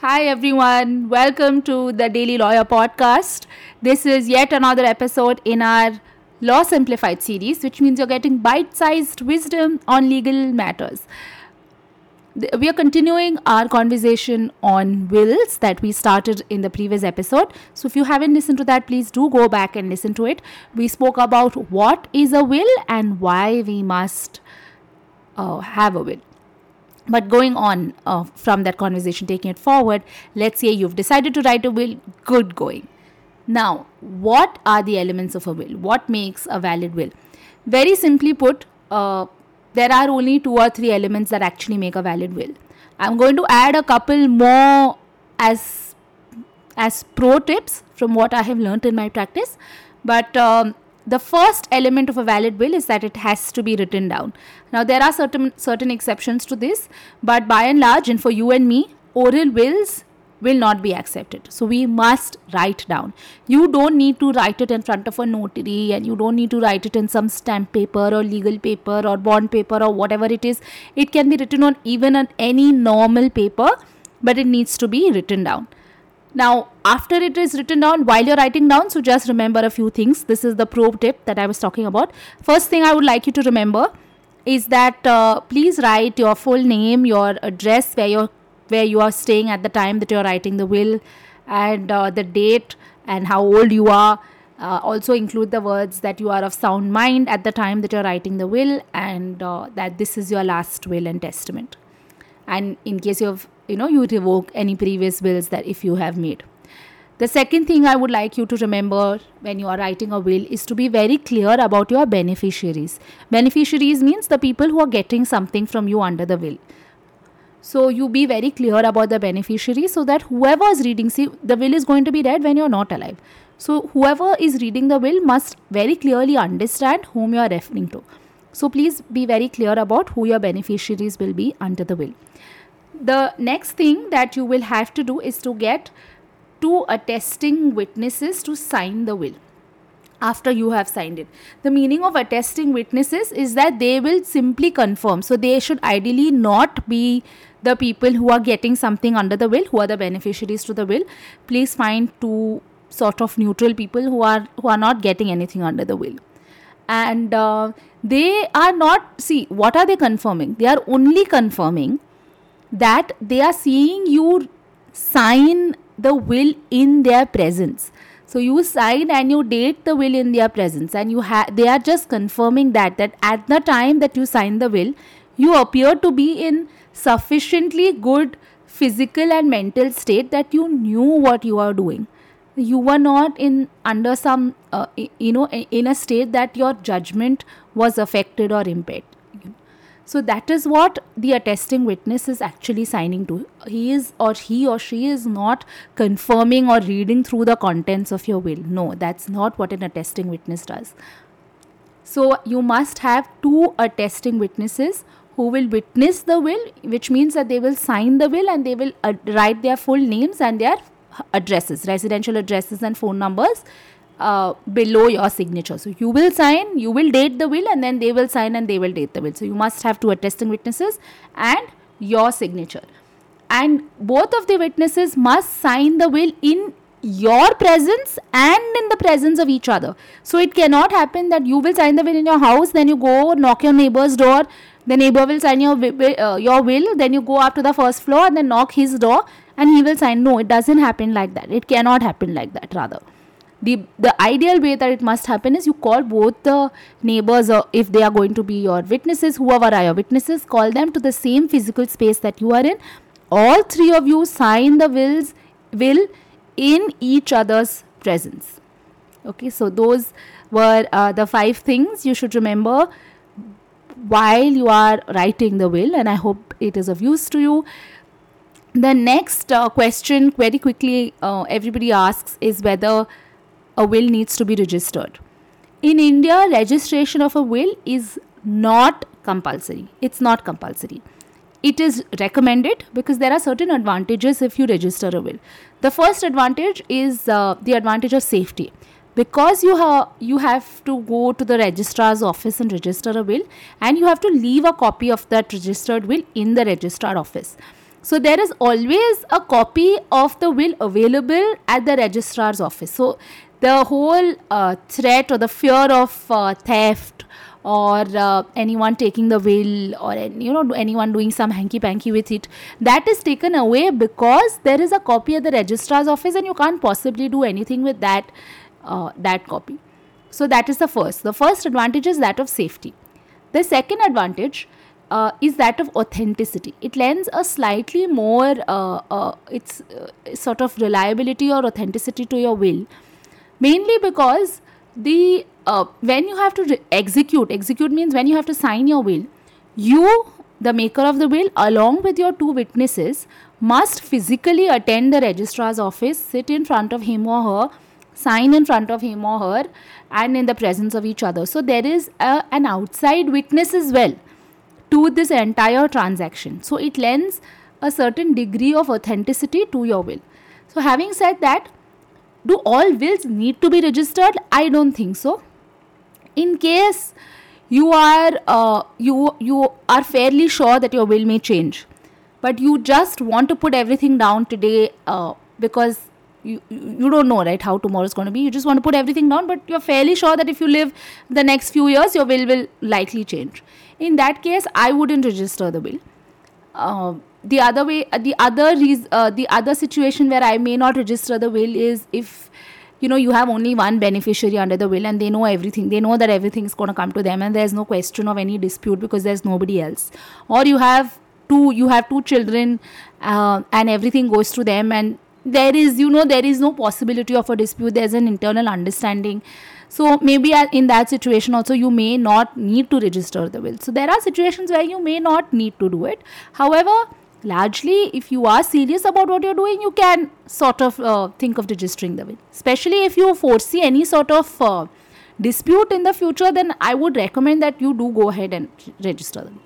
Hi, everyone. Welcome to the Daily Lawyer Podcast. This is yet another episode in our Law Simplified series, which means you're getting bite sized wisdom on legal matters. We are continuing our conversation on wills that we started in the previous episode. So, if you haven't listened to that, please do go back and listen to it. We spoke about what is a will and why we must uh, have a will. But going on uh, from that conversation, taking it forward, let's say you've decided to write a will, good going. Now, what are the elements of a will? What makes a valid will? Very simply put, uh, there are only two or three elements that actually make a valid will. I'm going to add a couple more as as pro tips from what I have learned in my practice, but um, the first element of a valid will is that it has to be written down. Now there are certain certain exceptions to this, but by and large, and for you and me, oral wills will not be accepted. So we must write down. You don't need to write it in front of a notary and you don't need to write it in some stamp paper or legal paper or bond paper or whatever it is. It can be written on even on any normal paper, but it needs to be written down. Now, after it is written down, while you're writing down, so just remember a few things. This is the pro tip that I was talking about. First thing I would like you to remember is that uh, please write your full name, your address, where you're where you are staying at the time that you're writing the will, and uh, the date and how old you are. Uh, also include the words that you are of sound mind at the time that you're writing the will, and uh, that this is your last will and testament. And in case you have you know you revoke any previous wills that if you have made. The second thing i would like you to remember when you are writing a will is to be very clear about your beneficiaries. Beneficiaries means the people who are getting something from you under the will. So you be very clear about the beneficiary so that whoever is reading see the will is going to be read when you're not alive. So whoever is reading the will must very clearly understand whom you are referring to. So please be very clear about who your beneficiaries will be under the will the next thing that you will have to do is to get two attesting witnesses to sign the will after you have signed it. The meaning of attesting witnesses is that they will simply confirm. So they should ideally not be the people who are getting something under the will, who are the beneficiaries to the will. Please find two sort of neutral people who are who are not getting anything under the will. And uh, they are not see what are they confirming? They are only confirming that they are seeing you sign the will in their presence. So you sign and you date the will in their presence and you have they are just confirming that that at the time that you sign the will you appear to be in sufficiently good physical and mental state that you knew what you are doing. You were not in under some uh, you know in a state that your judgment was affected or impaired so that is what the attesting witness is actually signing to. He is or he or she is not confirming or reading through the contents of your will. No, that's not what an attesting witness does. So you must have two attesting witnesses who will witness the will, which means that they will sign the will and they will write their full names and their addresses, residential addresses and phone numbers uh, below your signature. So you will sign, you will date the will, and then they will sign and they will date the will. So you must have two attesting witnesses and your signature. And both of the witnesses must sign the will in your presence and in the presence of each other. So it cannot happen that you will sign the will in your house, then you go knock your neighbor's door, the neighbor will sign your uh, your will, then you go up to the first floor and then knock his door and he will sign. No, it doesn't happen like that. It cannot happen like that rather the the ideal way that it must happen is you call both the neighbors or if they are going to be your witnesses whoever are your witnesses call them to the same physical space that you are in. All three of you sign the wills will in each other's presence. Okay so those were uh, the five things you should remember while you are writing the will and i hope it is of use to you. The next uh, question very quickly uh, everybody asks is whether a will needs to be registered. In India, registration of a will is not compulsory. It's not compulsory. It is recommended because there are certain advantages if you register a will. The first advantage is uh, the advantage of safety. Because you have you have to go to the registrar's office and register a will, and you have to leave a copy of that registered will in the registrar office. so there is always a copy of the will available at the registrar's office so the whole uh, threat or the fear of uh, theft or uh, anyone taking the will or you know anyone doing some hanky panky with it that is taken away because there is a copy at the registrar's office and you can't possibly do anything with that uh, that copy. So that is the first. The first advantage is that of safety. The second advantage uh, is that of authenticity. It lends a slightly more, uh, uh, it's uh, sort of reliability or authenticity to your will, mainly because the uh, when you have to re- execute execute means when you have to sign your will you the maker of the will along with your two witnesses must physically attend the registrar's office sit in front of him or her sign in front of him or her and in the presence of each other. So there is a, an outside witness as well to this entire transaction. So it lends a certain degree of authenticity to your will. So having said that do all wills need to be registered? I don't think so. In case you are uh, you you are fairly sure that your will may change but you just want to put everything down today uh, because you, you don't know right how tomorrow is going to be. You just want to put everything down but you're fairly sure that if you live the next few years your will will likely change. In that case i wouldn't register the will. Uh, the other way uh, the other reason, uh, the other situation where i may not register the will is if you know you have only one beneficiary under the will and they know everything they know that everything is going to come to them and there's no question of any dispute because there's nobody else. Or you have two you have two children uh, and everything goes to them and there is you know there is no possibility of a dispute there's an internal understanding. So maybe in that situation also you may not need to register the will. So there are situations where you may not need to do it. However largely if you are serious about what you're doing you can sort of uh, think of registering the will. Especially if you foresee any sort of uh, dispute in the future then i would recommend that you do go ahead and register them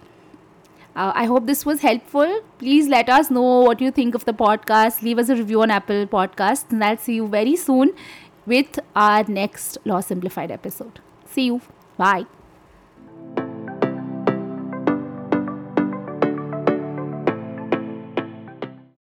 uh, i hope this was helpful. Please let us know what you think of the podcast. Leave us a review on apple podcasts and i'll see you very soon with our next law simplified episode. See you. Bye